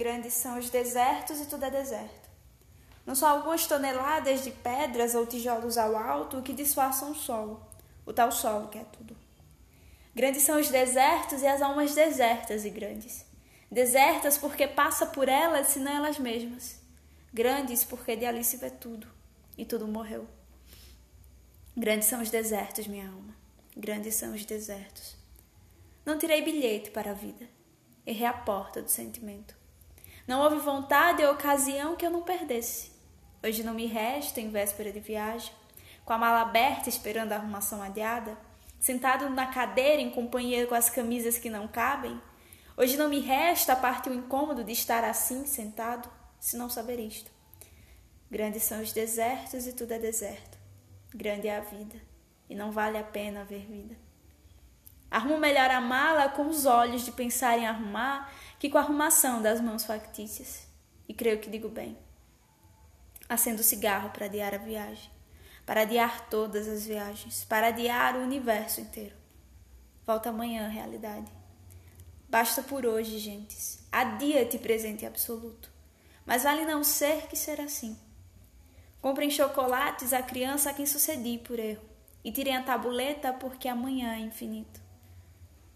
Grandes são os desertos e tudo é deserto. Não são algumas toneladas de pedras ou tijolos ao alto que disfarçam o solo, o tal solo que é tudo. Grandes são os desertos e as almas desertas e grandes. Desertas porque passa por elas, senão elas mesmas. Grandes porque de ali se vê tudo, e tudo morreu. Grandes são os desertos, minha alma. Grandes são os desertos. Não tirei bilhete para a vida. Errei a porta do sentimento. Não houve vontade ou ocasião que eu não perdesse. Hoje não me resta, em véspera de viagem, com a mala aberta esperando a arrumação adiada, sentado na cadeira em companhia com as camisas que não cabem. Hoje não me resta a parte o incômodo de estar assim, sentado, se não saber isto. Grandes são os desertos e tudo é deserto. Grande é a vida, e não vale a pena haver vida. Arrumo melhor a mala com os olhos de pensar em arrumar que com a arrumação das mãos factícias. E creio que digo bem. Acendo o cigarro para adiar a viagem, para adiar todas as viagens, para adiar o universo inteiro. Volta amanhã, realidade. Basta por hoje, gentes. Adia-te presente absoluto. Mas vale não ser que ser assim. Comprem chocolates à criança a quem sucedi por erro, e tirem a tabuleta porque amanhã é infinito.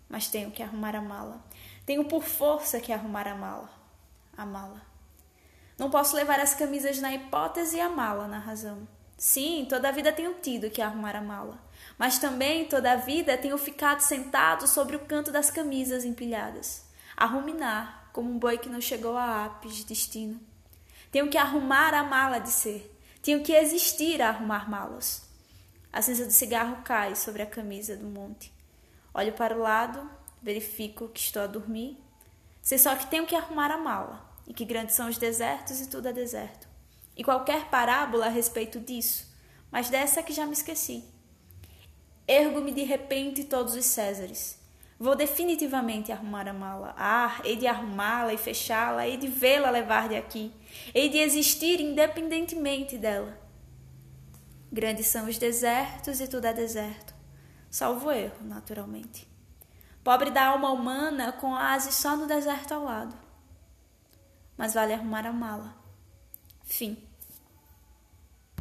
Mas tenho que arrumar a mala. Tenho por força que arrumar a mala. A mala. Não posso levar as camisas na hipótese e a mala na razão. Sim, toda a vida tenho tido que arrumar a mala. Mas também toda a vida tenho ficado sentado sobre o canto das camisas empilhadas, a ruminar como um boi que não chegou a de destino. Tenho que arrumar a mala de ser, tinham que existir a arrumar malas. A cinza do cigarro cai sobre a camisa do monte. Olho para o lado, verifico que estou a dormir. Sei só que tenho que arrumar a mala e que grandes são os desertos e tudo é deserto. E qualquer parábola a respeito disso, mas dessa que já me esqueci. Ergo-me de repente todos os Césares. Vou definitivamente arrumar a mala. Ah, hei de arrumá-la e fechá-la, hei de vê-la levar de aqui, hei de existir independentemente dela. Grandes são os desertos e tudo é deserto, salvo erro, naturalmente. Pobre da alma humana com asa só no deserto ao lado. Mas vale arrumar a mala. Fim.